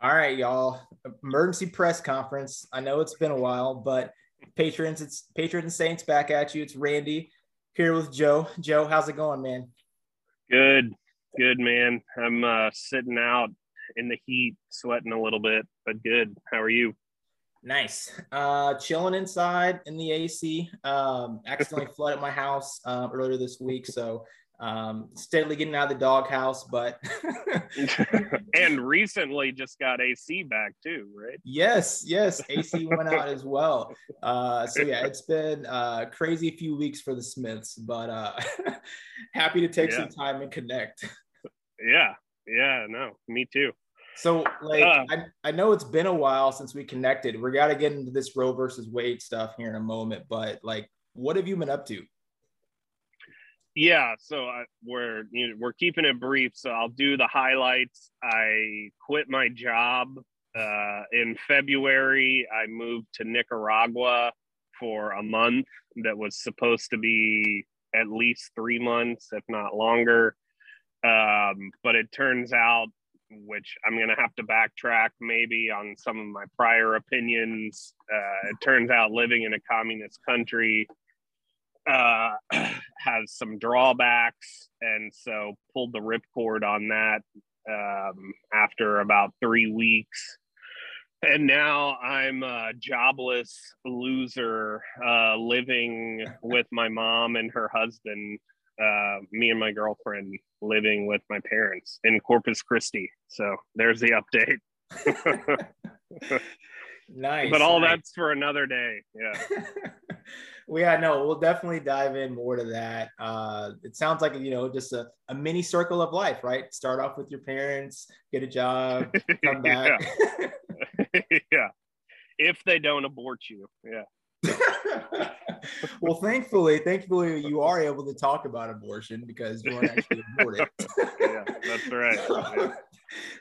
All right, y'all. Emergency press conference. I know it's been a while, but patrons, it's Patriots and Saints back at you. It's Randy here with Joe. Joe, how's it going, man? Good, good, man. I'm uh, sitting out in the heat, sweating a little bit, but good. How are you? Nice. Uh, chilling inside in the AC. Um, accidentally flooded my house uh, earlier this week, so um, steadily getting out of the doghouse. But and recently just got AC back too, right? Yes, yes, AC went out as well. Uh, so yeah, it's been a uh, crazy few weeks for the Smiths, but uh, happy to take yeah. some time and connect. Yeah, yeah, no, me too. So, like, uh, I, I know it's been a while since we connected. We got to get into this Roe versus Wade stuff here in a moment, but like, what have you been up to? Yeah, so I, we're you know, we're keeping it brief. So I'll do the highlights. I quit my job uh, in February. I moved to Nicaragua for a month. That was supposed to be at least three months, if not longer. Um, but it turns out which I'm going to have to backtrack maybe on some of my prior opinions. Uh, it turns out living in a communist country uh, has some drawbacks, and so pulled the ripcord on that um, after about three weeks. And now I'm a jobless loser uh, living with my mom and her husband uh, me and my girlfriend living with my parents in Corpus Christi. So there's the update. nice. But all nice. that's for another day. Yeah. Well, yeah, no, we'll definitely dive in more to that. Uh, it sounds like, you know, just a, a mini circle of life, right? Start off with your parents, get a job, come back. yeah. If they don't abort you. Yeah. well, thankfully, thankfully, you are able to talk about abortion because you weren't actually aborted. yeah, that's right. Yeah.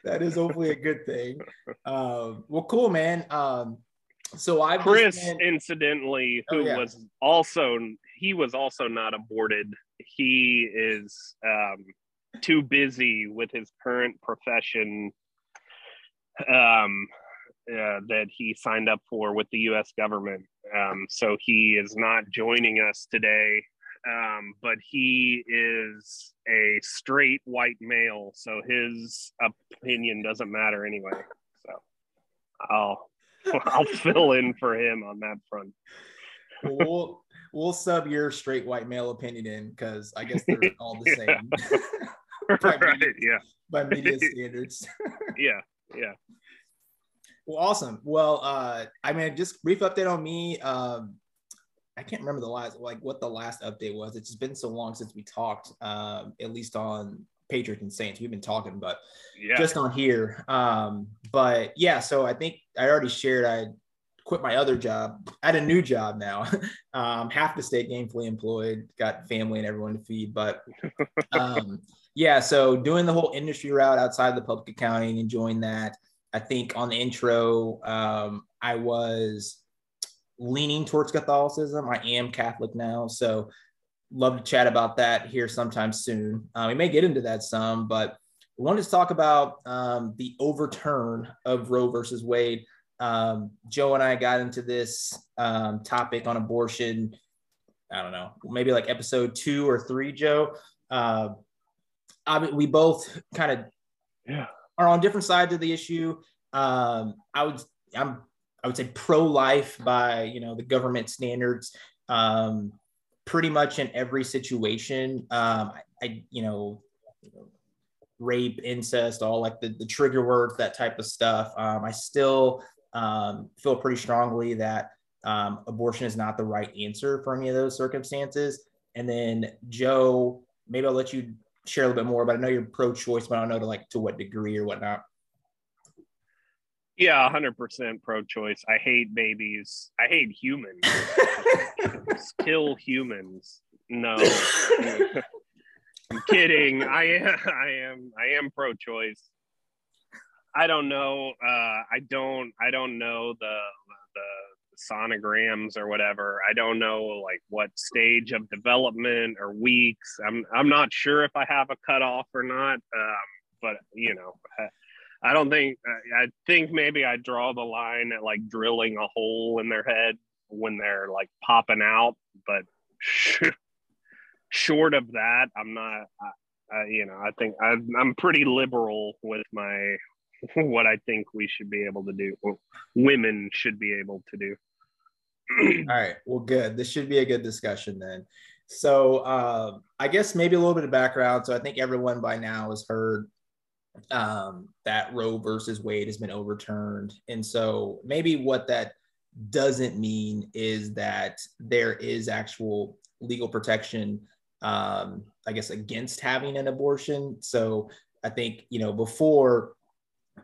that is hopefully a good thing. Um, well, cool, man. Um, so I Chris, been... incidentally, oh, who yeah. was also he was also not aborted. He is um, too busy with his current profession um, uh, that he signed up for with the U.S. government. Um, so he is not joining us today, um, but he is a straight white male, so his opinion doesn't matter anyway. So I'll I'll fill in for him on that front. we'll we'll sub your straight white male opinion in because I guess they're all the same. right? Media, yeah. By media standards. yeah. Yeah. Well, awesome. Well, uh, I mean, just brief update on me. Um, I can't remember the last, like what the last update was. It's just been so long since we talked, um, at least on Patriots and Saints. We've been talking, but yeah. just on here. Um, but yeah, so I think I already shared I quit my other job. I had a new job now. um, half the state gainfully employed, got family and everyone to feed. But um, yeah, so doing the whole industry route outside of the public accounting, enjoying that. I think on the intro, um, I was leaning towards Catholicism. I am Catholic now, so love to chat about that here sometime soon. Uh, we may get into that some, but we wanted to talk about um, the overturn of Roe versus Wade. Um, Joe and I got into this um, topic on abortion. I don't know, maybe like episode two or three, Joe. Uh, I, we both kind of yeah are on different sides of the issue. Um, I would I'm I would say pro life by you know the government standards. Um, pretty much in every situation. Um, I, I you know rape, incest, all like the, the trigger words, that type of stuff. Um, I still um, feel pretty strongly that um, abortion is not the right answer for any of those circumstances. And then Joe, maybe I'll let you share a little bit more, but I know you're pro-choice, but I don't know to like to what degree or whatnot. Yeah, hundred percent pro-choice. I hate babies. I hate humans. Kill humans. No, I'm kidding. I am. I am. I am pro-choice. I don't know. Uh, I don't. I don't know the the sonograms or whatever. I don't know like what stage of development or weeks. I'm I'm not sure if I have a cutoff or not. Um, but you know, I don't think I think maybe I draw the line at like drilling a hole in their head when they're like popping out, but short of that, I'm not. I, you know, I think I'm, I'm pretty liberal with my what I think we should be able to do. women should be able to do. All right. Well, good. This should be a good discussion then. So, uh, I guess maybe a little bit of background. So, I think everyone by now has heard um, that Roe versus Wade has been overturned. And so, maybe what that doesn't mean is that there is actual legal protection, um, I guess, against having an abortion. So, I think, you know, before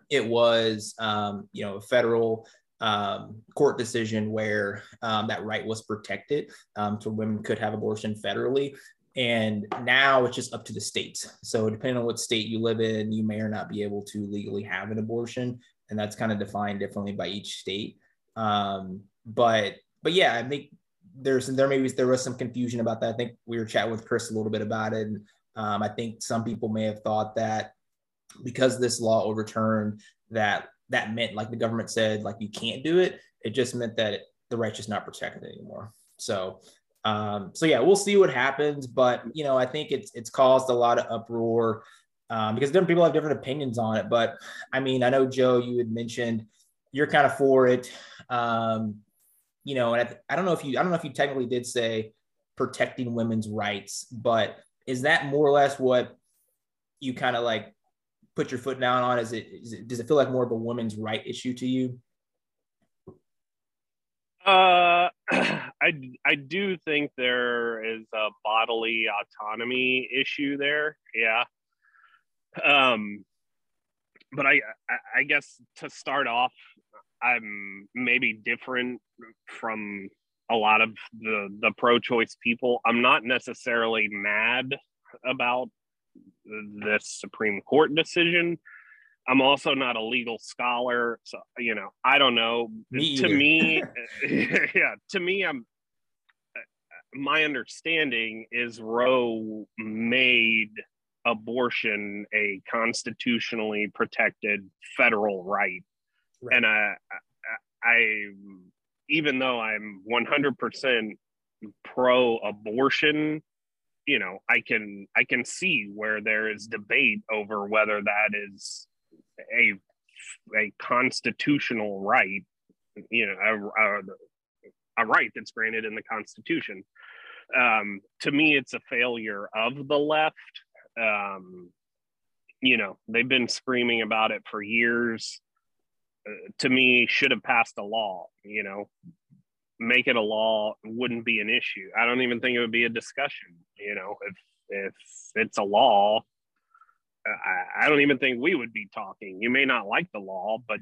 it was, um, you know, a federal um, court decision where um, that right was protected um, to women could have abortion federally. And now it's just up to the states. So depending on what state you live in, you may or not be able to legally have an abortion, and that's kind of defined differently by each state. Um, but but yeah, I think there's there maybe there was some confusion about that. I think we were chatting with Chris a little bit about it, and um, I think some people may have thought that because this law overturned that that meant like the government said like you can't do it it just meant that the right's just not protected anymore so um so yeah we'll see what happens but you know i think it's it's caused a lot of uproar um, because different people have different opinions on it but i mean i know joe you had mentioned you're kind of for it um you know and I, I don't know if you i don't know if you technically did say protecting women's rights but is that more or less what you kind of like put your foot down on? Is it, is it does it feel like more of a women's right issue to you? Uh, I I do think there is a bodily autonomy issue there. Yeah. Um, but I I guess to start off, I'm maybe different from a lot of the the pro-choice people. I'm not necessarily mad about this Supreme Court decision. I'm also not a legal scholar, so you know, I don't know. Me to me, yeah, to me, I'm. My understanding is Roe made abortion a constitutionally protected federal right, right. and I, I, even though I'm 100% pro-abortion, you know i can i can see where there is debate over whether that is a a constitutional right you know a, a, a right that's granted in the constitution um, to me it's a failure of the left um, you know they've been screaming about it for years uh, to me should have passed a law you know make it a law wouldn't be an issue. I don't even think it would be a discussion. You know, if if it's a law, I, I don't even think we would be talking. You may not like the law, but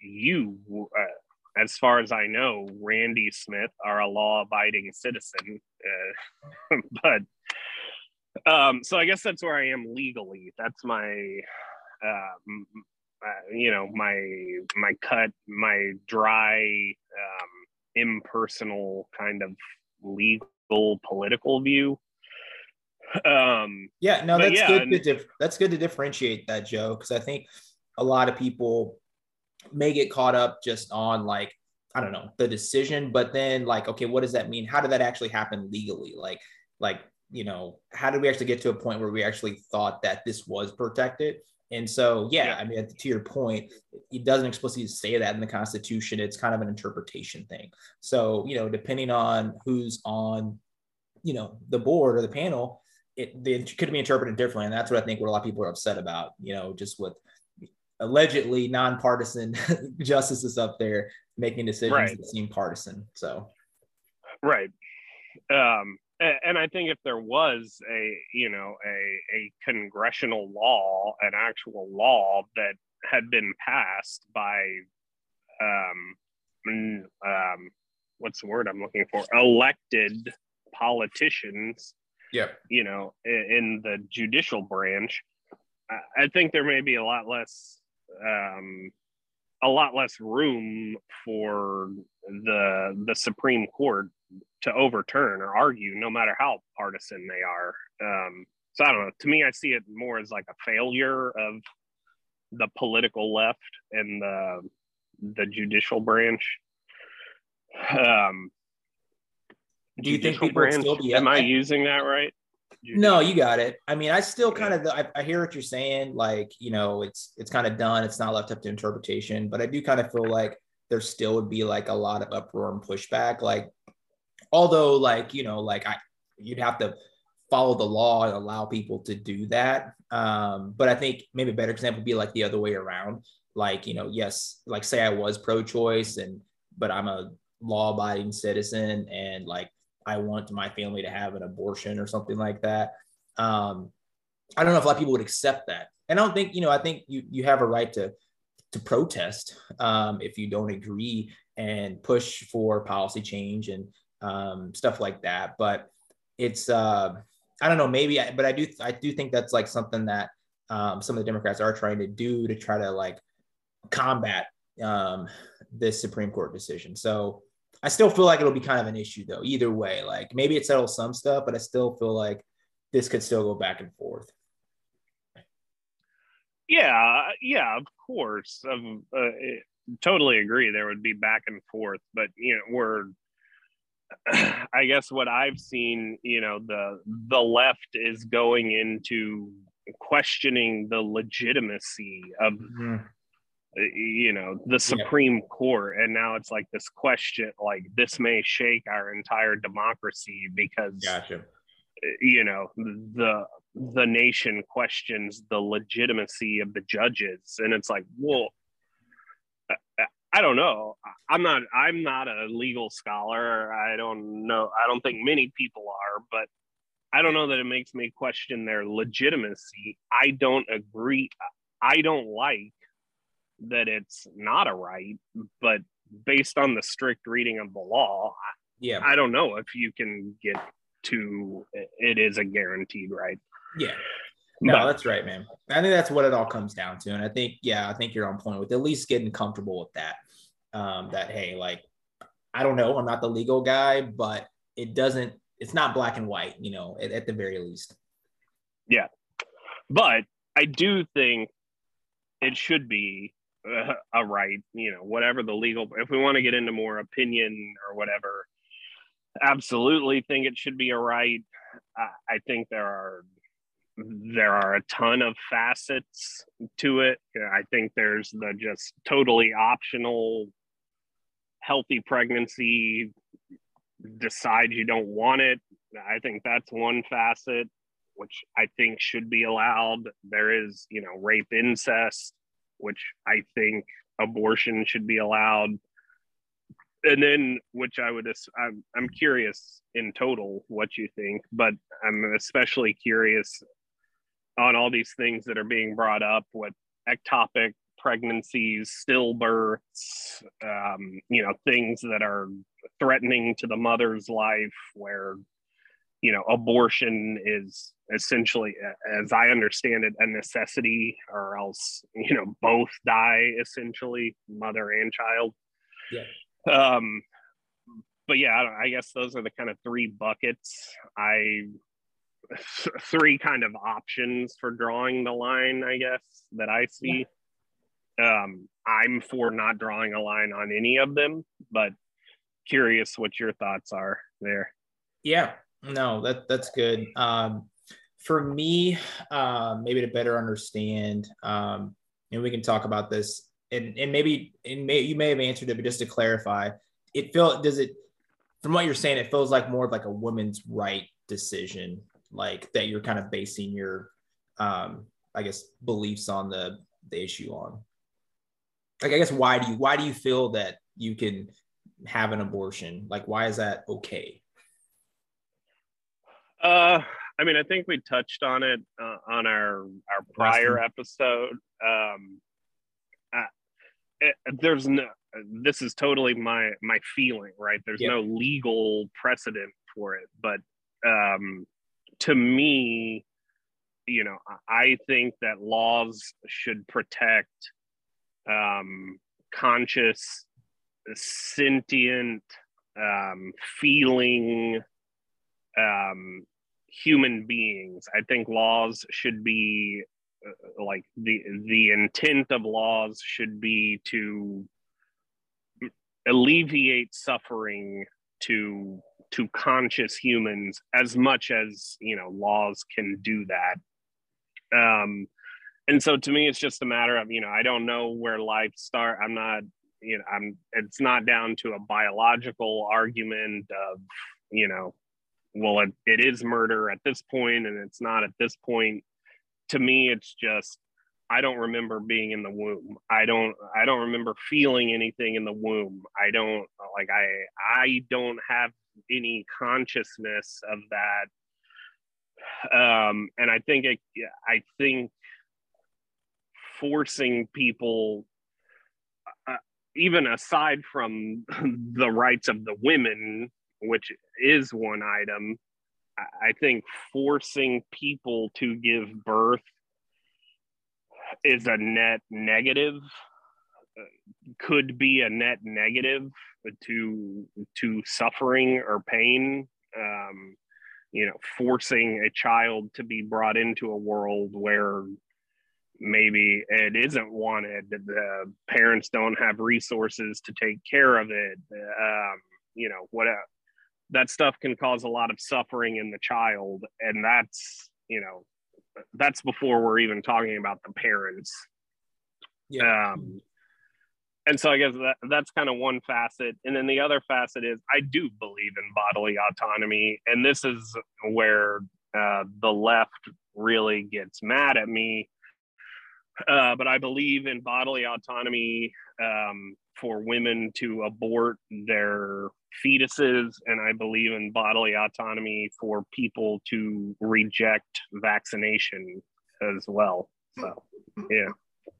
you, uh, as far as I know, Randy Smith are a law-abiding citizen. Uh, but um, so I guess that's where I am legally. That's my uh, uh, you know my my cut my dry um, impersonal kind of legal political view. Um, yeah, no, that's yeah, good. To dif- that's good to differentiate that, Joe, because I think a lot of people may get caught up just on like I don't know the decision, but then like, okay, what does that mean? How did that actually happen legally? Like, like you know, how did we actually get to a point where we actually thought that this was protected? And so, yeah, yeah, I mean, to your point, it doesn't explicitly say that in the Constitution. It's kind of an interpretation thing. So, you know, depending on who's on, you know, the board or the panel, it, it could be interpreted differently. And that's what I think what a lot of people are upset about, you know, just with allegedly nonpartisan justices up there making decisions right. that seem partisan. So, right. Um, and I think if there was a you know a a congressional law, an actual law that had been passed by um, um what's the word I'm looking for elected politicians yeah you know in, in the judicial branch I, I think there may be a lot less um a lot less room for the the Supreme Court to overturn or argue, no matter how partisan they are. Um, so I don't know. To me, I see it more as like a failure of the political left and the the judicial branch. Um, do you think people branch, still be? Am I using that right? No, you got it. I mean, I still kind of I, I hear what you're saying. Like, you know, it's it's kind of done. It's not left up to interpretation. But I do kind of feel like there still would be like a lot of uproar and pushback. Like, although, like you know, like I you'd have to follow the law and allow people to do that. Um, but I think maybe a better example would be like the other way around. Like, you know, yes, like say I was pro-choice and but I'm a law-abiding citizen and like I want my family to have an abortion or something like that. Um, I don't know if a lot of people would accept that. And I don't think, you know, I think you you have a right to to protest um, if you don't agree and push for policy change and um, stuff like that. But it's uh, I don't know, maybe, I, but I do I do think that's like something that um, some of the Democrats are trying to do to try to like combat um, this Supreme Court decision. So I still feel like it'll be kind of an issue though. Either way, like maybe it settles some stuff, but I still feel like this could still go back and forth. Yeah, yeah, of course. Um, uh, totally agree. There would be back and forth, but you know, we're. I guess what I've seen, you know, the the left is going into questioning the legitimacy of mm-hmm Uh, you know the supreme yeah. court and now it's like this question like this may shake our entire democracy because gotcha. Uh, you know the the nation questions the legitimacy of the judges and it's like well I, I don't know i'm not i'm not a legal scholar i don't know i don't think many people are but i don't know that it makes me question their legitimacy i don't agree i don't like that it's not a right, but based on the strict reading of the law, yeah, I don't know if you can get to it is a guaranteed right. Yeah. No, but, that's right, man. I think that's what it all comes down to. And I think, yeah, I think you're on point with at least getting comfortable with that. Um, that hey, like, I don't know, I'm not the legal guy, but it doesn't, it's not black and white, you know, at, at the very least. Yeah. But I do think it should be a right, you know, whatever the legal, if we want to get into more opinion or whatever, absolutely think it should be a right. I, I think there are there are a ton of facets to it. I think there's the just totally optional healthy pregnancy, decide you don't want it. I think that's one facet, which I think should be allowed. There is, you know, rape incest which I think abortion should be allowed. And then, which I would, I'm, I'm curious in total what you think, but I'm especially curious on all these things that are being brought up with ectopic pregnancies, stillbirths, um, you know, things that are threatening to the mother's life, where you know abortion is essentially as i understand it a necessity or else you know both die essentially mother and child. Yeah. Um but yeah I, I guess those are the kind of three buckets. I three kind of options for drawing the line i guess that i see. Yeah. um i'm for not drawing a line on any of them but curious what your thoughts are there. Yeah. No, that that's good. Um, for me, uh, maybe to better understand, um, and we can talk about this, and and maybe and may, you may have answered it, but just to clarify, it feel does it from what you're saying, it feels like more of like a woman's right decision, like that you're kind of basing your, um, I guess, beliefs on the the issue on. Like, I guess why do you why do you feel that you can have an abortion? Like, why is that okay? Uh, I mean, I think we touched on it uh, on our our prior episode. Um, it, there's no. This is totally my my feeling, right? There's no legal precedent for it, but um, to me, you know, I think that laws should protect um, conscious, sentient, um, feeling um, human beings. I think laws should be uh, like the the intent of laws should be to alleviate suffering to to conscious humans as much as you know laws can do that um and so to me it's just a matter of you know i don't know where life start i'm not you know i'm it's not down to a biological argument of you know well it, it is murder at this point and it's not at this point. To me it's just i don't remember being in the womb. I don't i don't remember feeling anything in the womb. I don't like i i don't have any consciousness of that. Um and i think it i think forcing people uh, even aside from the rights of the women which is one item i think forcing people to give birth is a net negative could be a net negative to to suffering or pain um, you know forcing a child to be brought into a world where maybe it isn't wanted the parents don't have resources to take care of it um, you know what that stuff can cause a lot of suffering in the child and that's you know that's before we're even talking about the parents yeah. Um, and so I guess that, that's kind of one facet. And then the other facet is I do believe in bodily autonomy. And this is where uh, the left really gets mad at me. Uh, but I believe in bodily autonomy um, for women to abort their fetuses. And I believe in bodily autonomy for people to reject vaccination as well. So, yeah.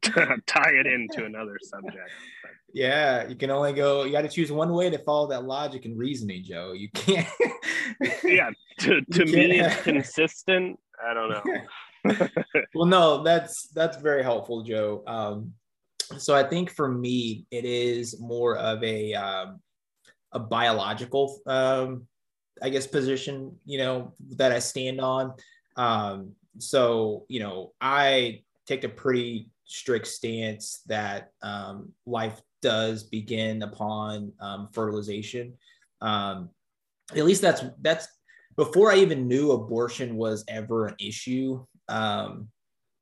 tie it into another subject. Yeah, you can only go. You got to choose one way to follow that logic and reasoning, Joe. You can't. yeah, to, to me, it's consistent. I don't know. well, no, that's that's very helpful, Joe. Um, so I think for me, it is more of a um, a biological, um, I guess, position. You know that I stand on. Um, so you know, I take a pretty strict stance that um, life does begin upon um, fertilization. Um, at least that's that's before I even knew abortion was ever an issue. Um,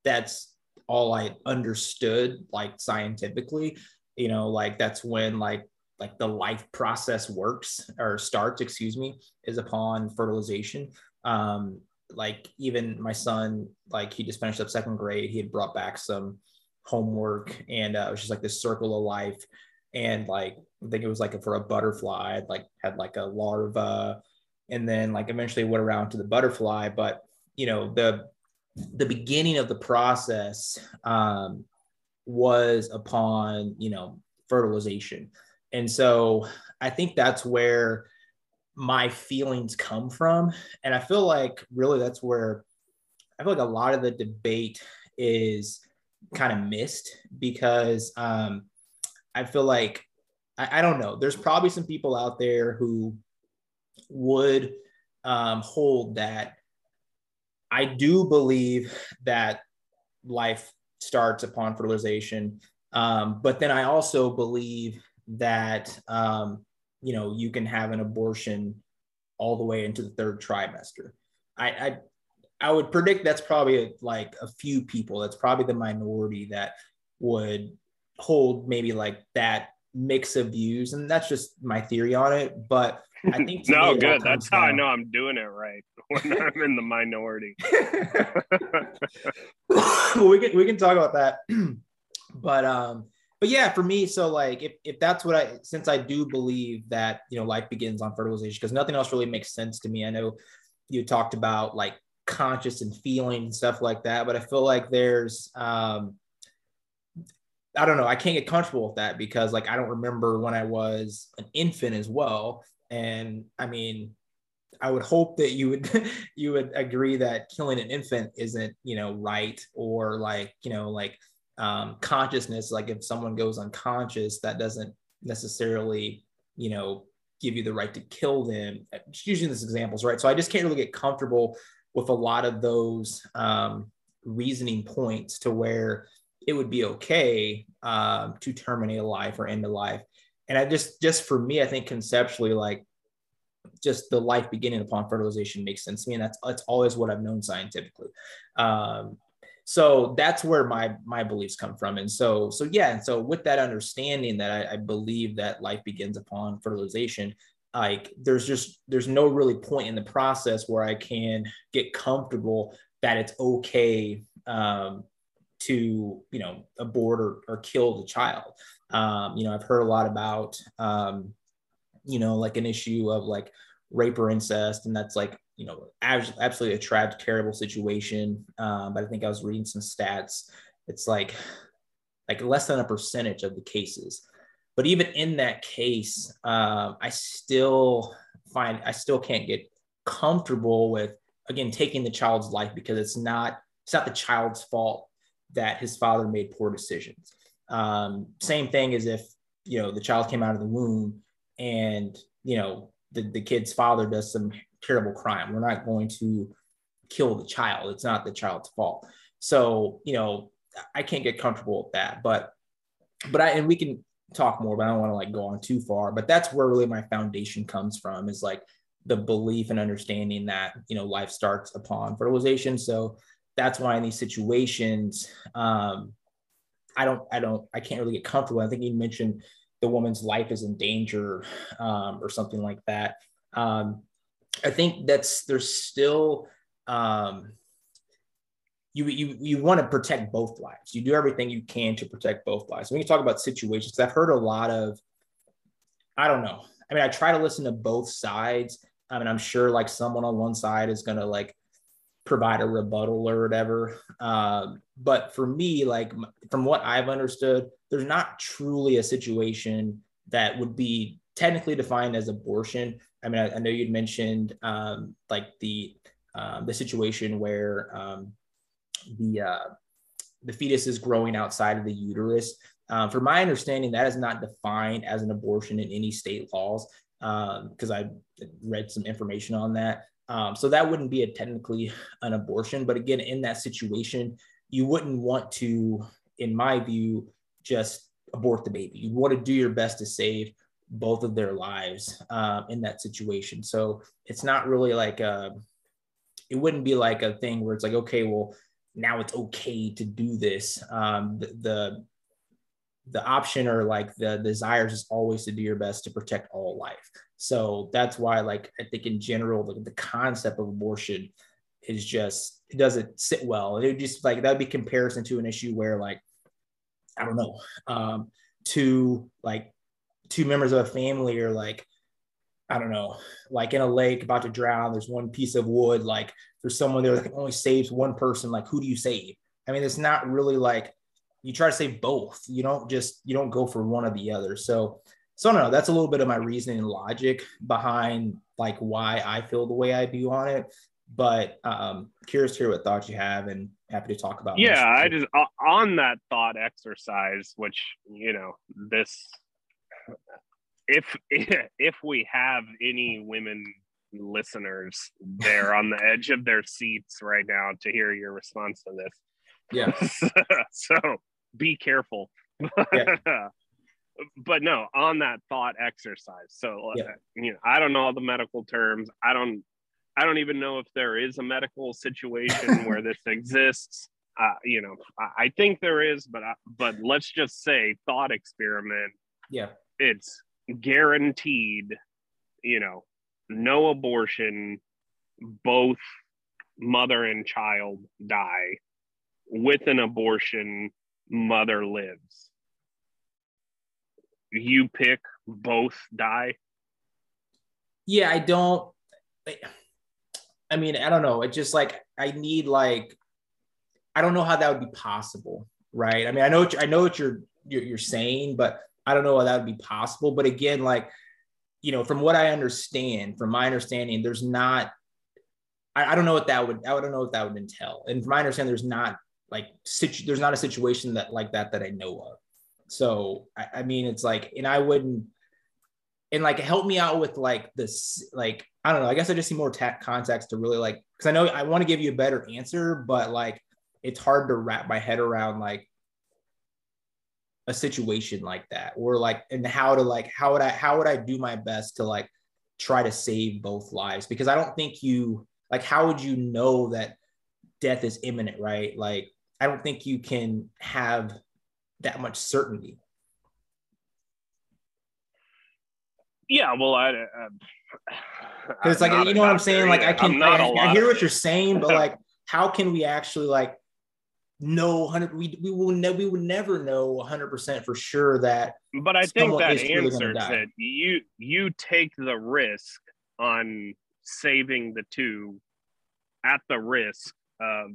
that's all I understood, like scientifically. You know, like that's when like like the life process works or starts, excuse me, is upon fertilization. Um, like even my son, like he just finished up second grade, he had brought back some homework and uh, it was just like this circle of life. And like i think it was like for a butterfly I'd like had like a larva and then like eventually went around to the butterfly. But you know the the beginning of the process um, was upon you know fertilization and so i think that's where my feelings come from and i feel like really that's where i feel like a lot of the debate is kind of missed because um, I feel like I, I, don't know. There's probably some people out there who would um, hold that. I do believe that life starts upon fertilization, um, but then I also believe that um, you know you can have an abortion all the way into the third trimester. I, I I would predict that's probably like a few people. That's probably the minority that would hold maybe like that mix of views, and that's just my theory on it. But I think no, good. That's how. I know I'm doing it right when I'm in the minority. well, we can we can talk about that, but um, but yeah, for me, so like if if that's what I since I do believe that you know life begins on fertilization because nothing else really makes sense to me. I know you talked about like conscious and feeling and stuff like that. But I feel like there's, um, I don't know, I can't get comfortable with that because like I don't remember when I was an infant as well. And I mean, I would hope that you would you would agree that killing an infant isn't you know right or like you know like um, consciousness like if someone goes unconscious that doesn't necessarily you know give you the right to kill them just using this examples right so i just can't really get comfortable with a lot of those um, reasoning points to where it would be okay um, to terminate a life or end a life. And I just, just for me, I think conceptually, like just the life beginning upon fertilization makes sense to me, and that's that's always what I've known scientifically. Um, so that's where my my beliefs come from, and so so yeah, and so with that understanding that I, I believe that life begins upon fertilization, like there's just there's no really point in the process where I can get comfortable that it's okay um, to you know abort or, or kill the child. Um, you know i've heard a lot about um, you know like an issue of like rape or incest and that's like you know absolutely a tragic terrible situation um, but i think i was reading some stats it's like like less than a percentage of the cases but even in that case um, i still find i still can't get comfortable with again taking the child's life because it's not it's not the child's fault that his father made poor decisions. Um, same thing as if you know the child came out of the womb and you know the, the kid's father does some terrible crime. We're not going to kill the child. It's not the child's fault. So you know I can't get comfortable with that. But but I and we can talk more, but I don't want to like go on too far. But that's where really my foundation comes from is like the belief and understanding that you know life starts upon fertilization. So that's why in these situations, um, I don't, I don't, I can't really get comfortable. I think you mentioned the woman's life is in danger um, or something like that. Um, I think that's there's still um, you you you want to protect both lives. You do everything you can to protect both lives. When you talk about situations, I've heard a lot of, I don't know. I mean, I try to listen to both sides. I mean, I'm sure like someone on one side is gonna like provide a rebuttal or whatever. Um, but for me, like from what I've understood, there's not truly a situation that would be technically defined as abortion. I mean, I, I know you'd mentioned um, like the um, the situation where um, the uh, the fetus is growing outside of the uterus. Um, from my understanding, that is not defined as an abortion in any state laws because um, I read some information on that. Um, so that wouldn't be a technically an abortion. But again, in that situation, you wouldn't want to, in my view, just abort the baby. You want to do your best to save both of their lives um, in that situation. So it's not really like a, it wouldn't be like a thing where it's like, okay, well, now it's okay to do this. Um, the, the the option or like the desires is always to do your best to protect all life. So that's why, like, I think in general, the, the concept of abortion is just, it doesn't sit well. It would just like, that would be comparison to an issue where, like, I don't know, um, two, like, two members of a family are like, I don't know, like in a lake about to drown, there's one piece of wood, like, there's someone there that only saves one person, like, who do you save? I mean, it's not really like, you try to save both. You don't just you don't go for one or the other. So so no. That's a little bit of my reasoning and logic behind like why I feel the way I do on it. But um, curious to hear what thoughts you have, and happy to talk about. Yeah, I just on that thought exercise, which you know this, if if we have any women listeners, they're on the edge of their seats right now to hear your response to this. Yeah. so be careful. Yeah. but no, on that thought exercise. So uh, yeah. you know, I don't know all the medical terms. I don't I don't even know if there is a medical situation where this exists. Uh, you know, I, I think there is, but I, but let's just say thought experiment. Yeah, it's guaranteed. You know, no abortion, both mother and child die. With an abortion, mother lives. You pick both die. Yeah, I don't. I mean, I don't know. It just like I need like I don't know how that would be possible, right? I mean, I know what I know what you're, you're you're saying, but I don't know how that would be possible. But again, like you know, from what I understand, from my understanding, there's not. I, I don't know what that would. I don't know what that would entail. And from my understanding, there's not like situ- there's not a situation that like that that I know of. So I, I mean, it's like, and I wouldn't, and like help me out with like this, like I don't know. I guess I just need more tech context to really like because I know I want to give you a better answer, but like it's hard to wrap my head around like a situation like that or like and how to like how would i how would i do my best to like try to save both lives? Because i don't think you like how would you know that death is imminent right? Like i don't think you can have that much certainty. Yeah well i because it's like you know what i'm saying? like i can I, I hear what you're saying but like how can we actually like know 100 we, we will ne- we will never know 100% for sure that but i think that answers it you you take the risk on saving the two at the risk of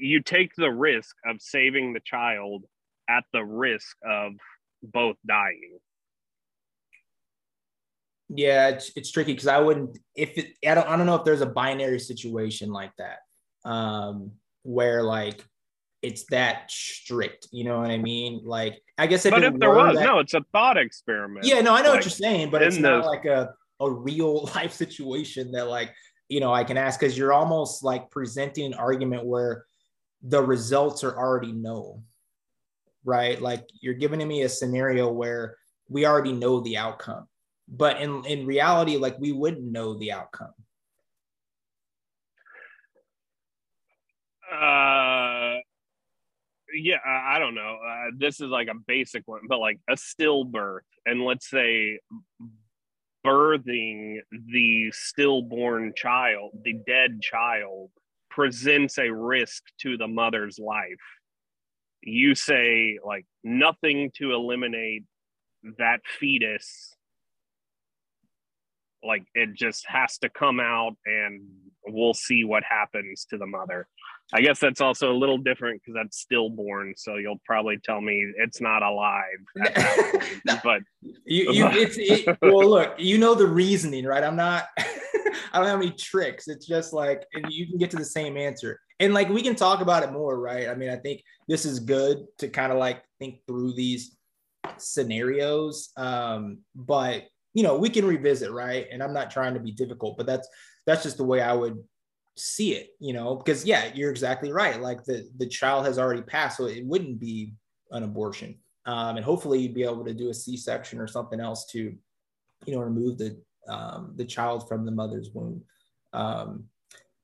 you take the risk of saving the child at the risk of both dying. Yeah it's, it's tricky because i wouldn't if it I don't, I don't know if there's a binary situation like that. Um where like it's that strict. You know what I mean? Like, I guess if but if there was, that, no, it's a thought experiment. Yeah, no, I know like, what you're saying, but it's not like a a real life situation that like you know I can ask because you're almost like presenting an argument where the results are already known, right? Like you're giving me a scenario where we already know the outcome, but in in reality, like we wouldn't know the outcome. Uh, yeah, I, I don't know. Uh, this is like a basic one, but like a stillbirth, and let's say birthing the stillborn child, the dead child, presents a risk to the mother's life. You say like nothing to eliminate that fetus like it just has to come out and we'll see what happens to the mother I guess that's also a little different because that's stillborn. So you'll probably tell me it's not alive. no. But you, you it's it, well, look, you know the reasoning, right? I'm not. I don't have any tricks. It's just like you can get to the same answer, and like we can talk about it more, right? I mean, I think this is good to kind of like think through these scenarios, um, but you know we can revisit, right? And I'm not trying to be difficult, but that's that's just the way I would see it, you know, because yeah, you're exactly right. Like the the child has already passed, so it wouldn't be an abortion. Um, and hopefully you'd be able to do a C-section or something else to, you know, remove the um, the child from the mother's womb. Um,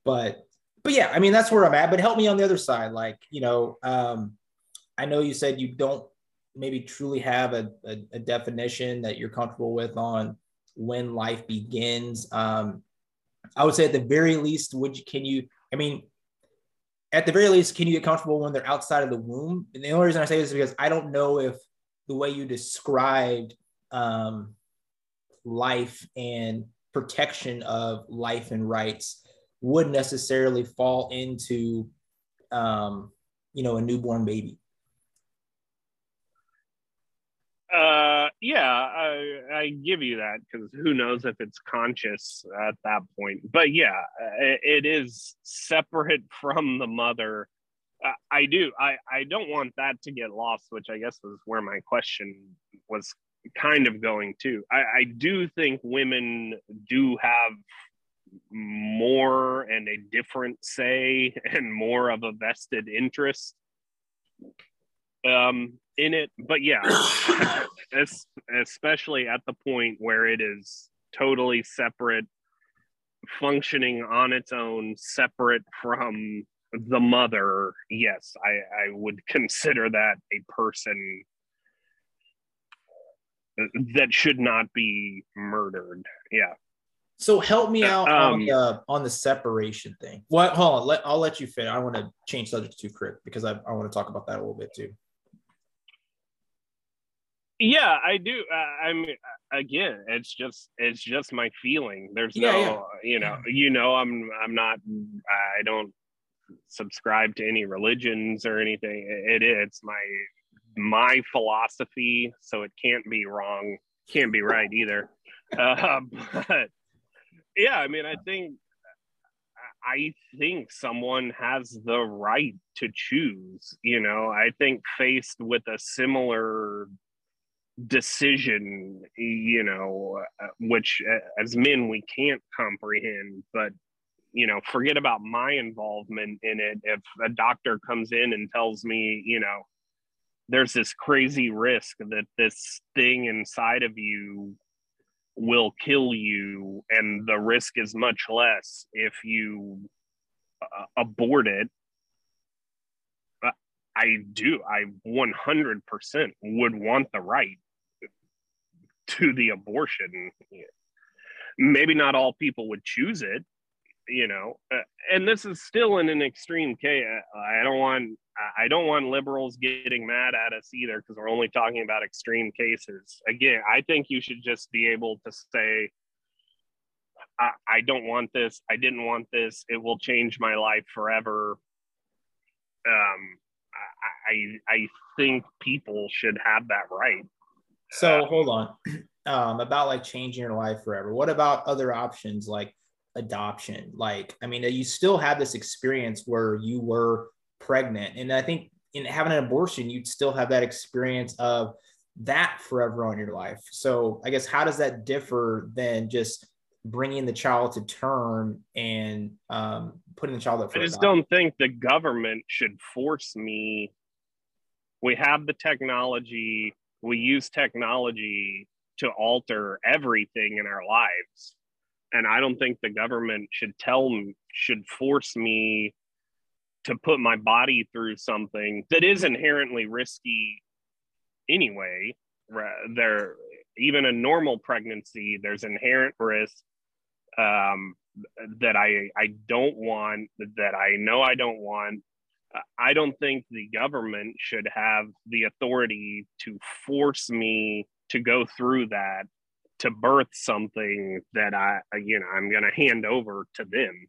but but yeah, I mean that's where I'm at. But help me on the other side. Like you know, um, I know you said you don't maybe truly have a, a, a definition that you're comfortable with on when life begins. Um, I would say at the very least, would you, can you? I mean, at the very least, can you get comfortable when they're outside of the womb? And the only reason I say this is because I don't know if the way you described um, life and protection of life and rights would necessarily fall into, um, you know, a newborn baby. Uh, yeah, I, I give you that because who knows if it's conscious at that point. But yeah, it, it is separate from the mother. Uh, I do. I, I don't want that to get lost, which I guess was where my question was kind of going to. I, I do think women do have more and a different say and more of a vested interest um, in it. But yeah, especially at the point where it is totally separate, functioning on its own, separate from the mother. Yes, I, I would consider that a person that should not be murdered. Yeah. So help me out um, on the on the separation thing. What? Hold on. Let, I'll let you fit. I want to change subject to Crick because I, I want to talk about that a little bit too. Yeah, I do. Uh, I mean, again, it's just it's just my feeling. There's yeah, no, yeah. you know, you know, I'm I'm not. I don't subscribe to any religions or anything. It, it's my my philosophy, so it can't be wrong. Can't be right either. Uh, but yeah, I mean, I think I think someone has the right to choose. You know, I think faced with a similar decision you know uh, which uh, as men we can't comprehend but you know, forget about my involvement in it. If a doctor comes in and tells me, you know, there's this crazy risk that this thing inside of you will kill you, and the risk is much less if you uh, abort it. Uh, I do. I 100% would want the right to the abortion. Maybe not all people would choose it, you know uh, and this is still in an extreme case. I don't want i don't want liberals getting mad at us either because we're only talking about extreme cases. Again i think you should just be able to say I, I don't want this. I didn't want this. It will change my life forever. Um i i think people should have that right so hold on. Um about like changing your life forever. What about other options like adoption? Like i mean you still have this experience where you were pregnant and i think in having an abortion you'd still have that experience of that forever on your life. So i guess how does that differ than just bringing the child to term and um, putting the child up i just don't think the government should force me. We have the technology we use technology to alter everything in our lives and I don't think the government should tell me should force me to put my body through something that is inherently risky anyway. There, even a normal pregnancy, there's inherent risk um, that I I don't want, that I know I don't want. I don't think the government should have the authority to force me to go through that to birth something that I, you know, I'm going to hand over to them.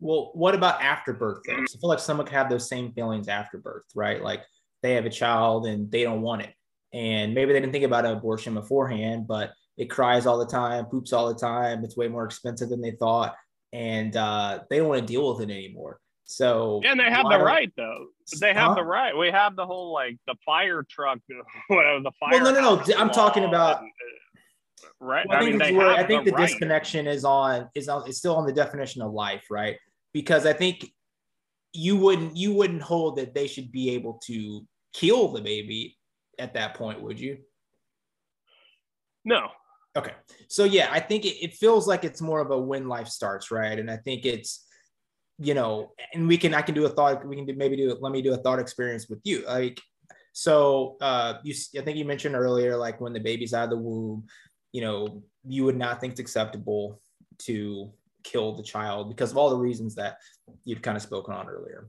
Well, what about after birth? I feel like someone could have those same feelings after birth, right? Like they have a child and they don't want it. And maybe they didn't think about abortion beforehand, but it cries all the time, poops all the time. It's way more expensive than they thought. And uh, they don't want to deal with it anymore. So and they have the right though. They have huh? the right. We have the whole like the fire truck, whatever the fire. Well, no, no, no. I'm talking about and, right? Well, I, I, think, mean, I think the, the right. disconnection is on is on is still on the definition of life, right? Because I think you wouldn't you wouldn't hold that they should be able to kill the baby at that point, would you? No. Okay. So yeah, I think it, it feels like it's more of a when life starts, right? And I think it's you know, and we can I can do a thought we can do maybe do let me do a thought experience with you. Like so uh you I think you mentioned earlier like when the baby's out of the womb, you know, you would not think it's acceptable to kill the child because of all the reasons that you've kind of spoken on earlier.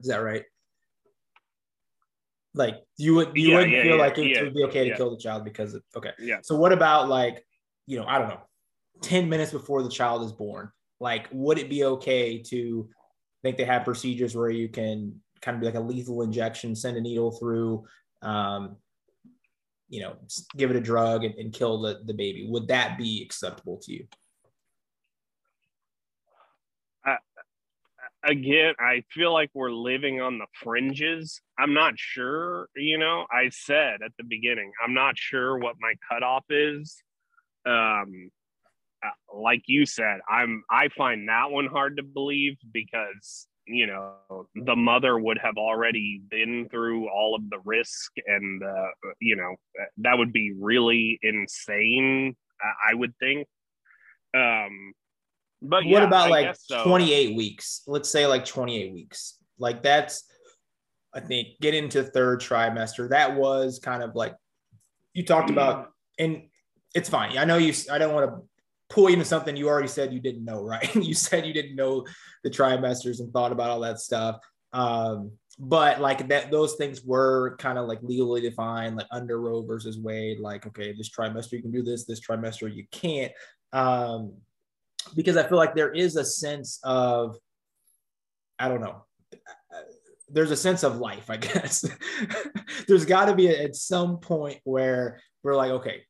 Is that right? Like you would you yeah, wouldn't yeah, feel yeah, like it, it, would be okay to kill the child because of, okay. Yeah. So what about like, you know, I don't know, 10 minutes before the child is born? Like, would it be okay to I think they have procedures where you can kind of be like a lethal injection, send a needle through, um, you know, give it a drug and, and kill the, the baby. Would that be acceptable to you? Again, I feel like we're living on the fringes. I'm not sure, you know, I said at the beginning, I'm not sure what my cutoff is. Um, like you said, I'm, I find that one hard to believe because you know the mother would have already been through all of the risk and uh, you know that would be really insane i would think. Um but what yeah, about I like so. 28 weeks? Let's say like 28 weeks. Like that's i think get into third trimester. That was kind of like you talked about and it's fine. I know you i don't want to pull into something you already said you didn't know, right? you said you didn't know the trimesters and thought about all that stuff. Um, but like that, those things were kind of like legally defined, like under Roe versus Wade. Like, okay, this trimester you can do this, this trimester you can't. Um, because I feel like there is a sense of, I don't know, there's a sense of life, I guess. there's got to be a, at some point where we're like, okay,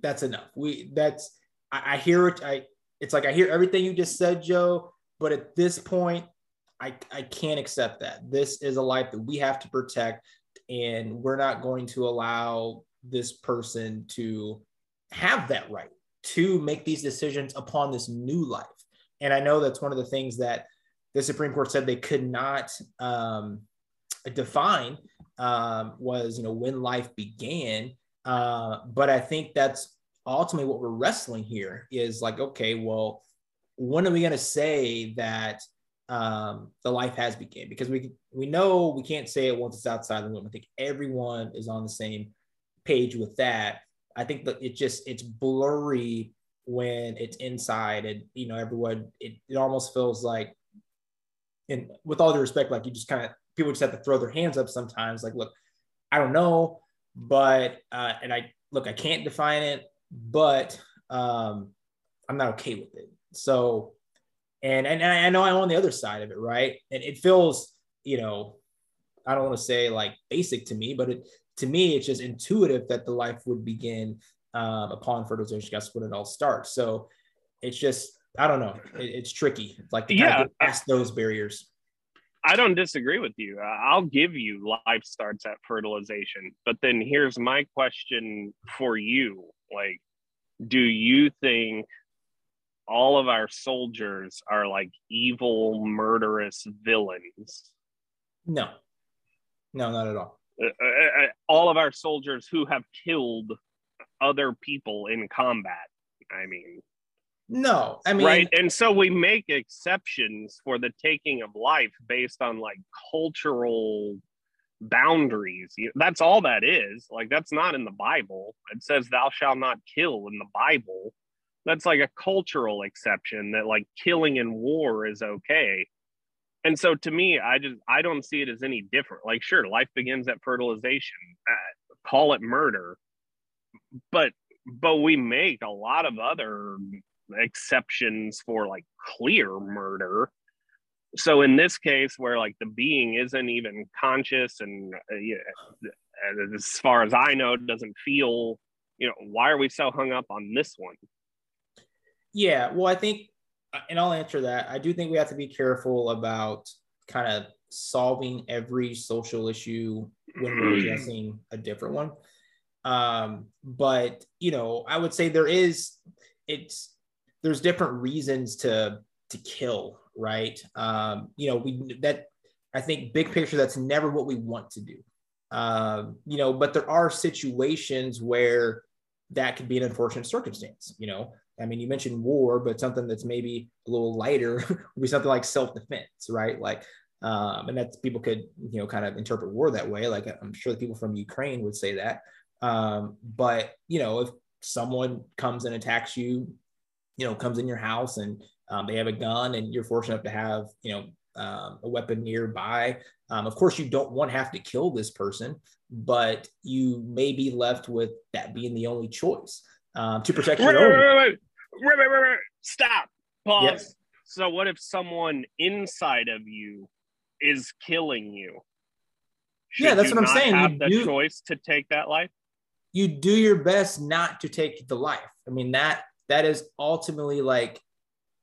that's enough. We that's I, I hear it. I it's like I hear everything you just said, Joe. But at this point, I I can't accept that. This is a life that we have to protect, and we're not going to allow this person to have that right to make these decisions upon this new life. and I know that's one of the things that the Supreme Court said they could not um, define um, was, you know, when life began. Uh, but I think that's ultimately what we're wrestling here is like, okay, well, when are we going to say that um, the life has begun? Because we we know we can't say it once it's outside the womb. I think everyone is on the same page with that. I think that it just it's blurry when it's inside, and you know everyone. It it almost feels like, and with all due respect, like you just kind of people just have to throw their hands up sometimes. Like, look, I don't know, but uh, and I look, I can't define it, but um, I'm not okay with it. So, and and I know I'm on the other side of it, right? And it feels, you know, I don't want to say like basic to me, but it to me it's just intuitive that the life would begin um, upon fertilization. That's when it all starts. So it's just I don't know. It, it's tricky, like to yeah, past those barriers. I don't disagree with you. I'll give you life starts at fertilization. But then here's my question for you. Like, do you think all of our soldiers are like evil, murderous villains? No, no, not at all. Uh, uh, uh, all of our soldiers who have killed other people in combat. I mean, no, I mean, right. And so we make exceptions for the taking of life based on like cultural boundaries. That's all that is. Like, that's not in the Bible. It says, Thou shalt not kill in the Bible that's like a cultural exception that like killing in war is okay and so to me i just i don't see it as any different like sure life begins at fertilization uh, call it murder but but we make a lot of other exceptions for like clear murder so in this case where like the being isn't even conscious and uh, as far as i know doesn't feel you know why are we so hung up on this one yeah, well, I think, uh, and I'll answer that. I do think we have to be careful about kind of solving every social issue when we're mm-hmm. addressing a different one. Um, but you know, I would say there is it's there's different reasons to to kill, right? Um, you know, we that I think big picture that's never what we want to do. Um, you know, but there are situations where that could be an unfortunate circumstance. You know, I mean, you mentioned war, but something that's maybe a little lighter would be something like self-defense, right? Like, um, and that people could, you know, kind of interpret war that way. Like, I'm sure the people from Ukraine would say that. Um, but you know, if someone comes and attacks you, you know, comes in your house and um, they have a gun, and you're fortunate enough to have, you know, um, a weapon nearby. Um, of course, you don't want to have to kill this person, but you may be left with that being the only choice um, to protect your own. Stop. Pause. Yes. So, what if someone inside of you is killing you? Should yeah, that's what I'm saying. Have you the do, choice to take that life. You do your best not to take the life. I mean that that is ultimately like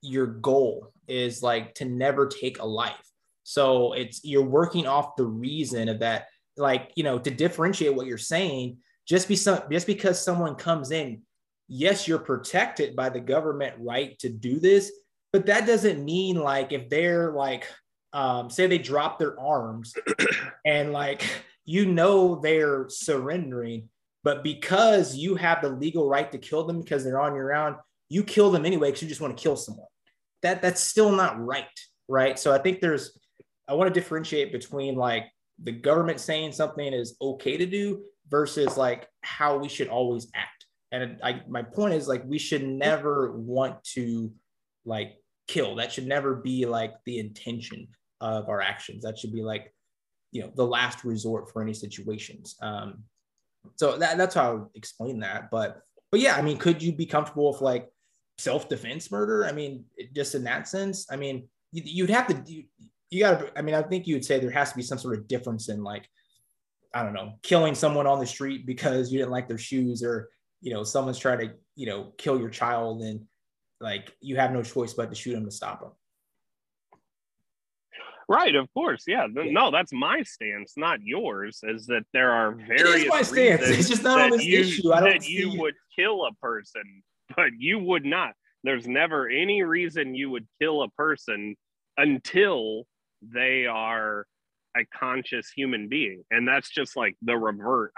your goal is like to never take a life. So it's you're working off the reason of that, like you know, to differentiate what you're saying. Just be some just because someone comes in yes, you're protected by the government right to do this, but that doesn't mean like if they're like, um, say they drop their arms and like you know they're surrendering, but because you have the legal right to kill them because they're on your own, you kill them anyway because you just want to kill someone. That that's still not right, right? So I think there's I want to differentiate between like the government saying something is okay to do versus like how we should always act. And I, my point is like we should never want to like kill. That should never be like the intention of our actions. That should be like you know the last resort for any situations. Um so that, that's how i would explain that. But but yeah i mean could you be comfortable with like self-defense murder? I mean just in that sense i mean you'd have to you, you gotta i mean i think you would say there has to be some sort of difference in like i don't know killing someone on the street because you didn't like their shoes or you know someone's trying to you know kill your child and like you have no choice but to shoot them to stop them right of course yeah. yeah. no that's my stance not yours is that there are various my stance. It's just not on this you, issue. I don't that you would kill a person but you would not. There's never any reason you would kill a person until they are a conscious human being. And that's just like the revert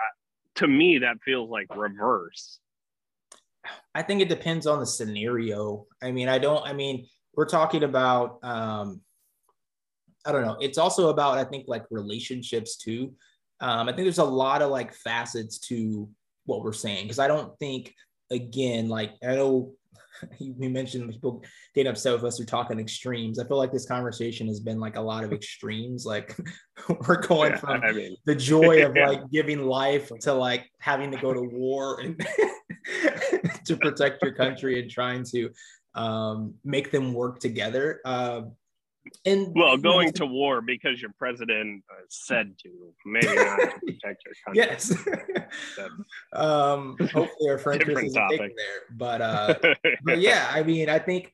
to me that feels like reverse. I think it depends on the scenario. I mean i don't i mean we're talking about um i don't know. It's also about i think like relationships too. Um i think there's a lot of like facets to what we're saying because i don't think again like i know we mentioned people getting upset with us who talk talking extremes. I feel like this conversation has been like a lot of extremes. Like we're going yeah, from I mean, the joy of yeah. like giving life to like having to go to war and to protect your country and trying to um, make them work together. Uh, and well, going know, to war because your president uh, said to, maybe not to protect your country. Yes. um, hopefully our friend Chris is there, but uh, but yeah, I mean, I think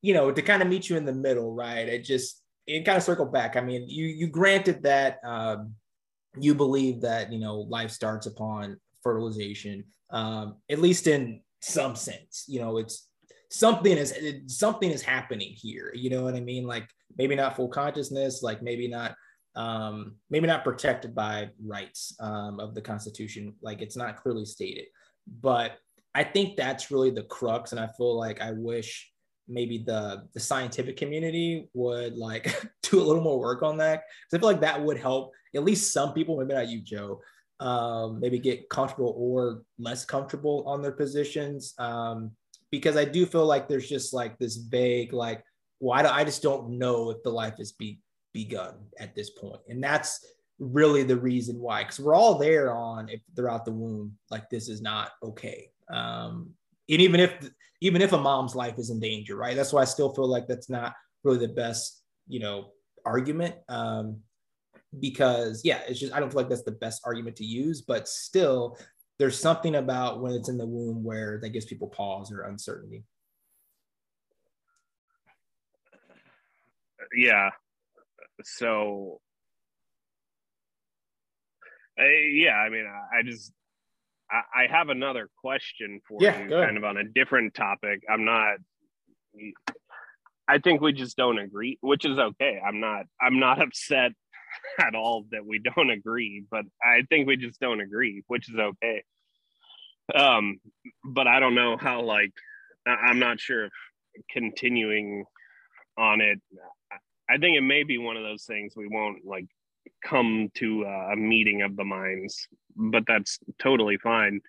you know to kind of meet you in the middle, right? It just it kind of circle back. I mean, you you granted that um, you believe that you know life starts upon fertilization, um, at least in some sense. You know, it's something is something is happening here. You know what i mean? Like maybe not full consciousness like maybe not um maybe not protected by rights um, of the constitution. Like it's not clearly stated. But i think that's really the crux and i feel like i wish maybe the the scientific community would like do a little more work on that because i feel like that would help at least some people maybe not you joe um, maybe get comfortable or less comfortable on their positions um, because I do feel like there's just like this vague, like, why do I just don't know if the life is be, begun at this point. And that's really the reason why, because we're all there on if throughout the womb, like this is not okay. Um, and even if even if a mom's life is in danger, right? That's why I still feel like that's not really the best, you know, argument. Um, because yeah, it's just I don't feel like that's the best argument to use, but still there's something about when it's in the womb where that gives people pause or uncertainty. Yeah. So, I, yeah, I mean, I, I just, I, I, have another question for yeah, you, kind of on a different topic. I'm not, I think we just don't agree, which is okay. I'm not, I'm not upset at all that we don't agree, but I think we just don't agree, which is okay. Um, but I don't know how like I'm not sure if continuing on it. I think it may be one of those things we won't like come to a meeting of the minds, but that's totally fine.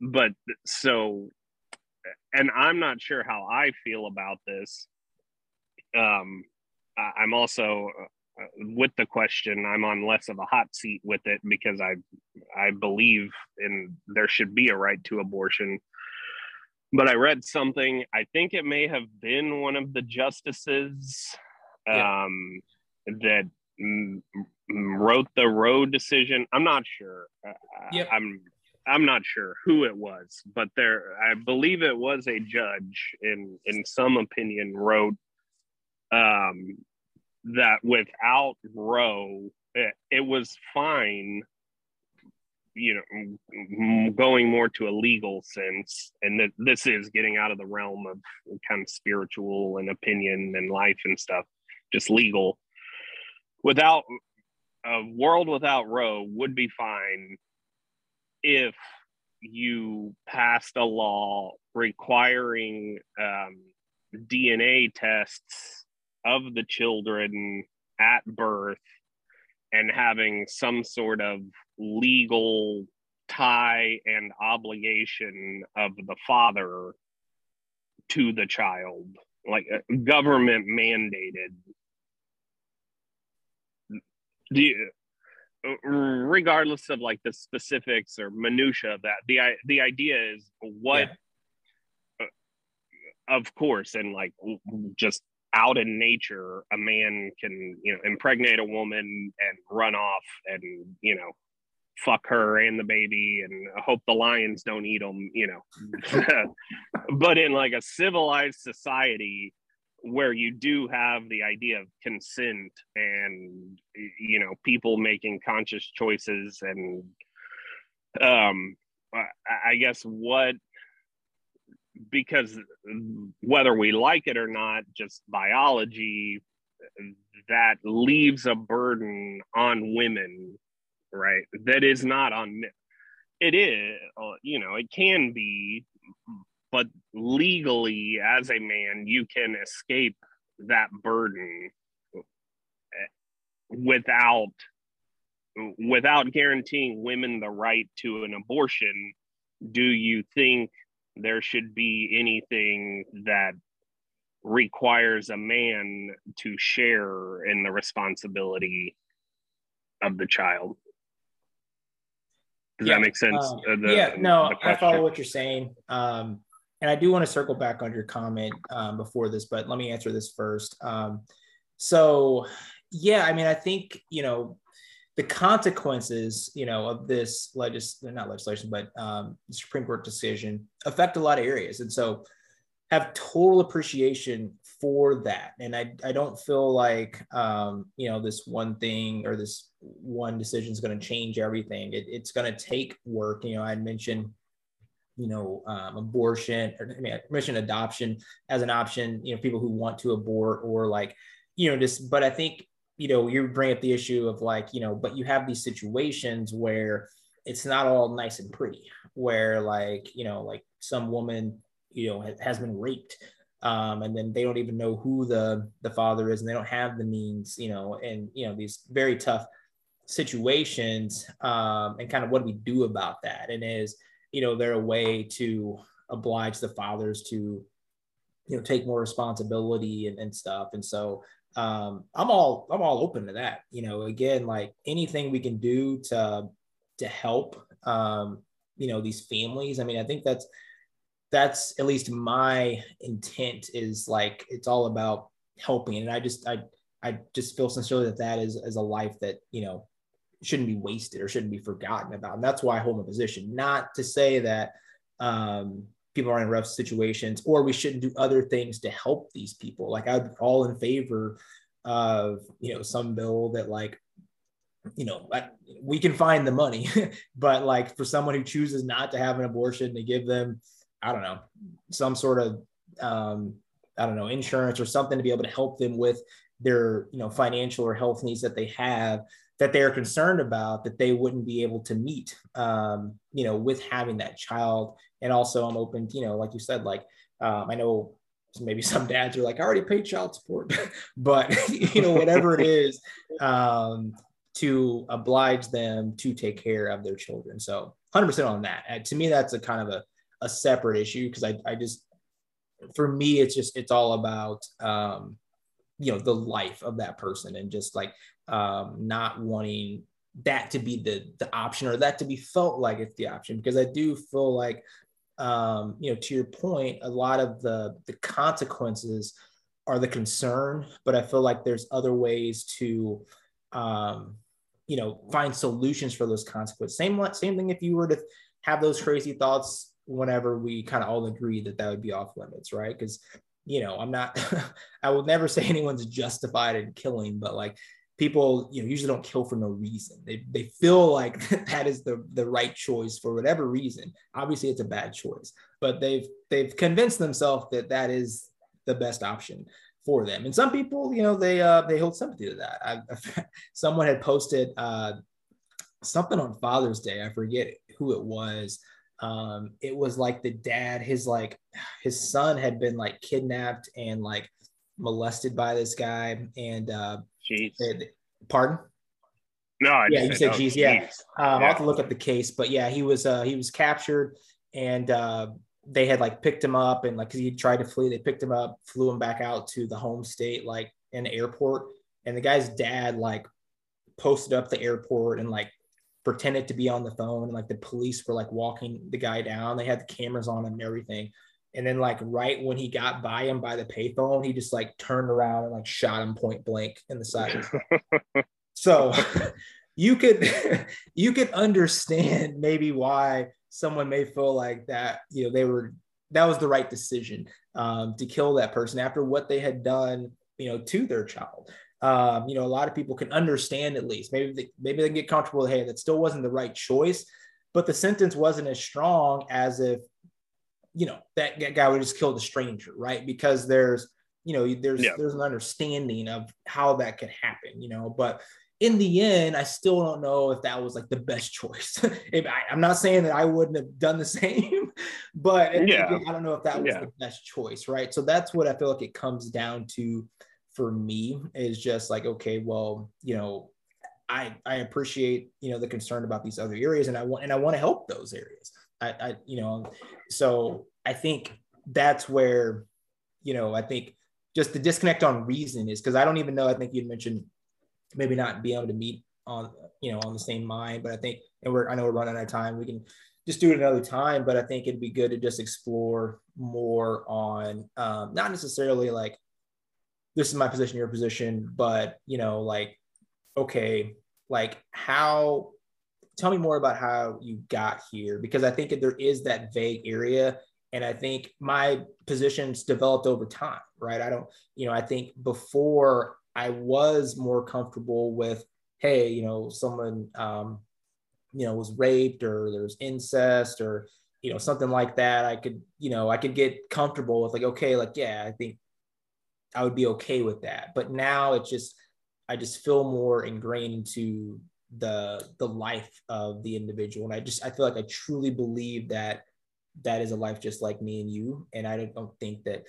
But so, and I'm not sure how I feel about this. Um, I'm also with the question i'm on less of a hot seat with it because i i believe in there should be a right to abortion but i read something i think it may have been one of the justices yeah. um that m- wrote the roe decision i'm not sure uh, yep. i'm i'm not sure who it was but there i believe it was a judge in in some opinion wrote um that without Roe, it, it was fine, you know, going more to a legal sense. And that this is getting out of the realm of kind of spiritual and opinion and life and stuff, just legal. Without a world without Roe would be fine if you passed a law requiring um, DNA tests of the children at birth and having some sort of legal tie and obligation of the father to the child like uh, government mandated you, regardless of like the specifics or minutia of that the the idea is what yeah. uh, of course and like just out in nature a man can you know impregnate a woman and run off and you know fuck her and the baby and hope the lions don't eat them you know. But in like a civilized society where you do have the idea of consent and you know people making conscious choices and um i guess what because whether we like it or not, just biology, that leaves a burden on women, right? That is not on men. It is, uh, you know, it can be, but legally, as a man, you can escape that burden eh, without without guaranteeing women the right to an abortion do you think there should be anything that requires a man to share in the responsibility of the child. Does yeah, that make sense? um, uh, the, yeah no i follow what you're saying. Um, and i do want to circle back on your comment um, before this but let me answer this first. Um, so yeah i mean i think you know the consequences, you know, of this legis not legislation, but um, Supreme Court decision affect a lot of areas, and so have total appreciation for that. And I I don't feel like um, you know this one thing or this one decision is going to change everything. It, it's going to take work. You know, I mentioned you know um, abortion or I mean, I mentioned adoption as an option. You know, people who want to abort or like you know just. But I think you know, you bring up the issue of like, you know, but you have these situations where it's not all nice and pretty, where like, you know, like some woman, you know, has, been raped. Um, and then they don't even know who the the father is and they don't have the means you know and you know these very tough situations um, and kind of what do we do about that and is you know there a way to oblige the fathers to you know take more responsibility and, and stuff and so um, I'm all I'm all open to that. You know, again, like anything we can do to to help um, you know these families. I mean, I think that's that's at least my intent is like it's all about helping, and I just I I just feel sincerely that that is is a life that you know shouldn't be wasted or shouldn't be forgotten about, and that's why I hold my position. Not to say that um, people are in rough situations or we shouldn't do other things to help these people. Like i'm all in favor of you know some bill that like you know we can find the money but like for someone who chooses not to have an abortion to give them i don't know some sort of um, i don't know insurance or something to be able to help them with their you know financial or health needs that they have that they're concerned about that they wouldn't be able to meet um, you know with having that child and also i'm open to, you know like you said like um, i know maybe some dads are like i already paid child support. But you know whatever it is um, to oblige them to take care of their children. So 100% on that. To me that's a kind of a, a separate issue because I, I just for me it's just it's all about um, you know the life of that person and just like um, not wanting that to be the the option or that to be felt like it's the option. Because I do feel like um, you know to your point a lot of the the consequences are the concern but I feel like there's other ways to um, you know find solutions for those consequences. Same same thing if you were to have those crazy thoughts whenever we kind of all agree that that would be off limits right? Because you know i'm not i will never say anyone's justified in killing but like people you know usually don't kill for no reason. They, they feel like that is the the right choice for whatever reason. Obviously it's a bad choice but they've they've convinced themselves that that is the best option for them. And some people you know they uh they hold sympathy to that. I, someone had posted uh something on father's day. I forget who it was. Um it was like the dad his like his son had been like kidnapped and like molested by this guy. And uh Jeez. Pardon? No, I yeah, you said geez, yeah. Um, yeah. I'll have to look up the case, but yeah, he was uh, he was captured, and uh, they had like picked him up, and like he tried to flee, they picked him up, flew him back out to the home state, like the airport, and the guy's dad like posted up the airport and like pretended to be on the phone, and like the police were like walking the guy down, they had the cameras on him and everything, and then like right when he got by him by the payphone, he just like turned around and like shot him point blank in the side. so you could you could understand maybe why someone may feel like that, you know, they were that was the right decision um, to kill that person after what they had done, you know, to their child. Um, you know, a lot of people can understand at least. Maybe they, maybe they can get comfortable. With, hey, that still wasn't the right choice, but the sentence wasn't as strong as if you know, that, that guy would just kill the stranger, right? Because there's, you know, there's yeah. there's an understanding of how that could happen, you know. But in the end, I still don't know if that was like the best choice. if I, am not saying that I wouldn't have done the same, but yeah. I don't know if that was yeah. the best choice, right? So that's what I feel like it comes down to for me is just like, okay, well, you know, I I appreciate you know the concern about these other areas, and I want and I want to help those areas. I, I you know, so I think that's where, you know, I think just the disconnect on reason is because I don't even know. I think you mentioned maybe not being able to meet on you know on the same mind, but I think and we're I know we're running out of time. We can just do it another time, but I think it'd be good to just explore more on um, not necessarily like this is my position, your position, but you know like okay, like how tell me more about how you got here because I think there is that vague area. And I think my positions developed over time, right? I don't, you know, I think before I was more comfortable with, hey, you know, someone, um, you know, was raped or there's incest or, you know, something like that. I could, you know, I could get comfortable with like, okay, like, yeah, I think I would be okay with that. But now it's just, I just feel more ingrained into the the life of the individual, and I just I feel like I truly believe that that is a life just like me and you, and I don't think that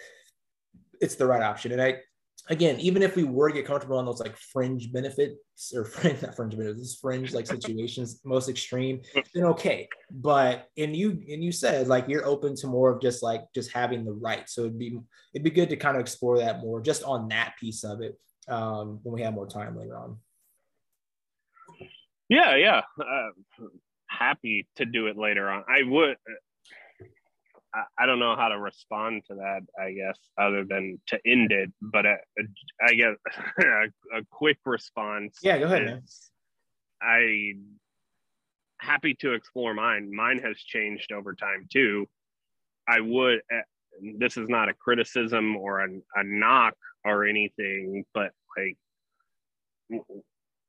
it's the right option. And I again, even if we were to get comfortable on those like fringe benefits or fringe, not fringe benefits, fringe like situations, most extreme, then okay. But and you and you said like you're open to more of just like just having the right. So it'd be it'd be good to kind of explore that more just on that piece of it um, when we have more time later on. Yeah, yeah. Uh, happy to do it later on. I would. I, I don't know how to respond to that. I guess other than to end it, but uh, I guess a, a, quick response. Yeah, go ahead. I happy to explore mine. Mine has changed over time too. I would. Uh, this is not a criticism or a, a knock or anything, but like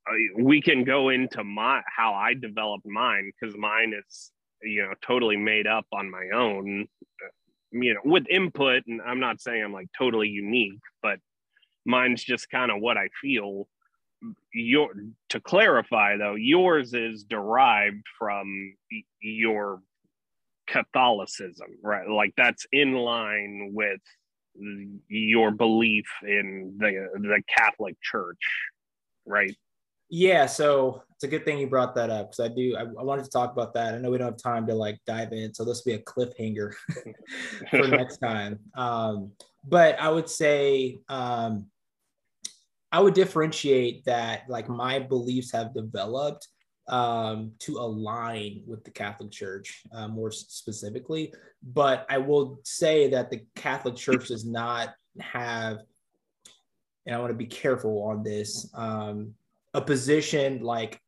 Uh, we can go into my how I developed mine because mine is you know totally made up on my own, uh, you know, with input. And I'm not saying I'm like totally unique, but mine's just kind of what I feel. Your to clarify though, yours is derived from your Catholicism, right? Like that's in line with your belief in the the Catholic Church, right? Yeah, so it's a good thing you brought that up because I do I, I, wanted to talk about that. I know we don't have time to like dive in, so this will be a cliffhanger for next time. Um, but I would say um, I would differentiate that like my beliefs have developed um, to align with the Catholic Church uh, more specifically. But I will say that the Catholic Church does not have, and I want to be careful on this, um, a position like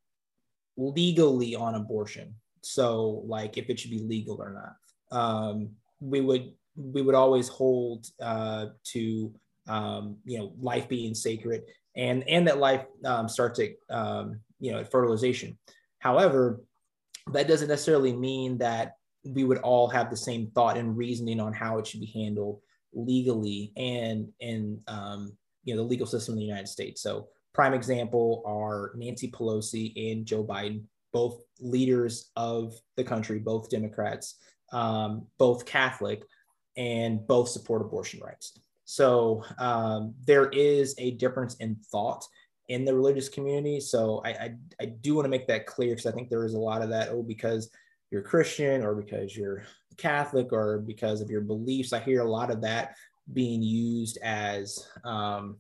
legally on abortion. So, like if it should be legal or not. Um, we would we would always hold uh, to um, you know life being sacred and and that life um, starts at um, you know at fertilization. However, that doesn't necessarily mean that we would all have the same thought and reasoning on how it should be handled legally and in um, you know the legal system in the United States. So prime example are Nancy Pelosi and Joe Biden, both leaders of the country, both Democrats, um, both Catholic, and both support abortion rights. So um, there is a difference in thought in the religious community. So I, I, I do want to make that clear because I think there is a lot of that. Oh, because you're Christian or because you're Catholic or because of your beliefs. I hear a lot of that being used as, um,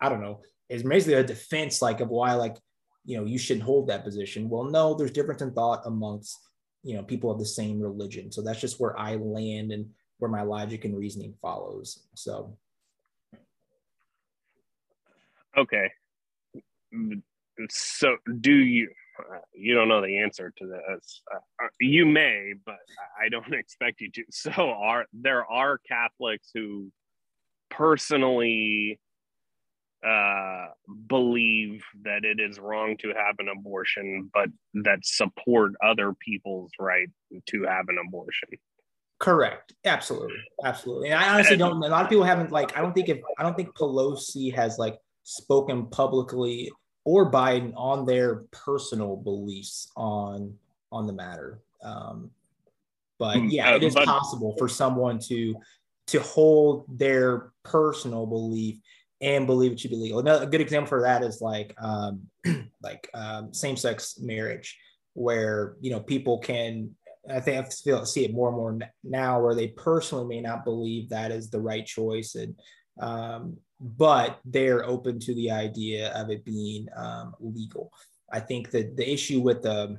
I don't know, is basically a defense like of why like, you know, you shouldn't hold that position. Well, no, there's difference in thought amongst, you know, people of the same religion. So that's just where I land and where my logic and reasoning follows. So. Okay. So do you? You don't know the answer to this. Uh, you may, but I don't expect you to. So are there are Catholics who personally uh, believe that it is wrong to have an abortion, but that support other people's right to have an abortion. Correct. Absolutely. Absolutely. And I honestly don't. A lot of people haven't like. I don't think if I don't think Pelosi has like spoken publicly or Biden on their personal beliefs on on the matter. Um, but hmm, yeah, uh, it is but, possible for someone to to hold their personal belief and believe it should be legal. Another, a good example for that is like um, like um, same sex marriage, where you know people can. I think I feel see it more and more now, where they personally may not believe that is the right choice, and um, but they're open to the idea of it being um, legal. I think that the issue with the um,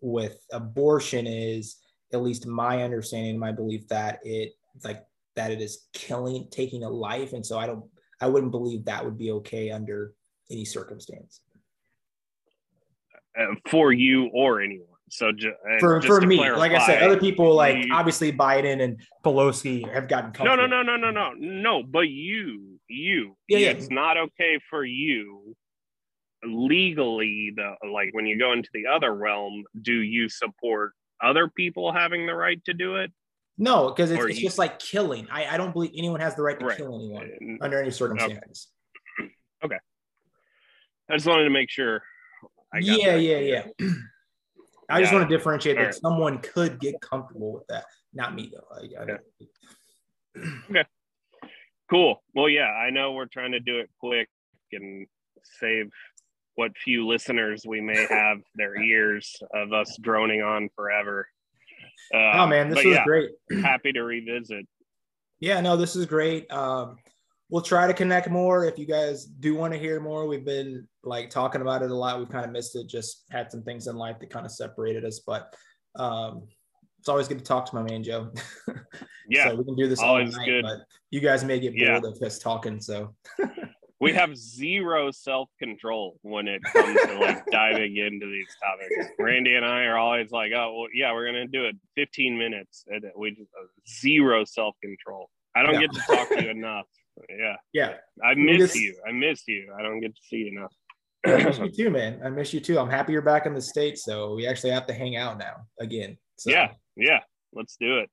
with abortion is, at least my understanding, my belief that it like that it is killing, taking a life, and so I don't, I wouldn't believe that would be okay under any circumstance. Uh, for you or anyone. So ju- for for me, clarify, like I said, other people like you, obviously Biden and Pelosi have gotten no, no, no, no, no, no, no. But you, you, yeah, yeah. it's not okay for you legally. The like when you go into the other realm, do you support other people having the right to do it? No, because it's, it's you, just like killing. I, I don't believe anyone has the right to right. kill anyone uh, under any circumstances. Okay. okay. I just wanted to make sure. yeah, yeah, yeah. I just want to differentiate that right. someone could get comfortable with that. Not me though. I, I okay. Cool. Well, yeah, I know we're trying to do it quick and save what few listeners we may have their ears of us droning on forever. Uh, oh man, this was yeah, great. happy to revisit. Yeah, no, this is great. Um, we'll try to connect more. If you guys do want to hear more, we've been like talking about it a lot. We've kind of missed it. Just had some things in life that kind of separated us, but um, it's always good to talk to my man Joe. Yeah, so we can do this always all night, good. But you guys may get bored yeah. of us talking, so. we have zero self control when it comes to like diving into these topics. Randy and I are always like, "Oh, well, yeah, we're gonna do it 15 minutes." And we just uh, zero self control. I don't yeah. get to talk to you enough. Yeah, yeah. I miss just... you. I miss you. I don't get to see you enough. I miss you too, man. I miss you too. I'm happy you're back in the states, so we actually have to hang out now again. So. Yeah, yeah. Let's do it.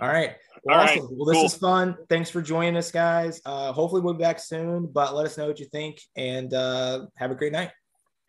All right. Well, All awesome. Right, well, this cool. is fun. Thanks for joining us, guys. Uh, hopefully, we'll be back soon, but let us know what you think and uh, have a great night.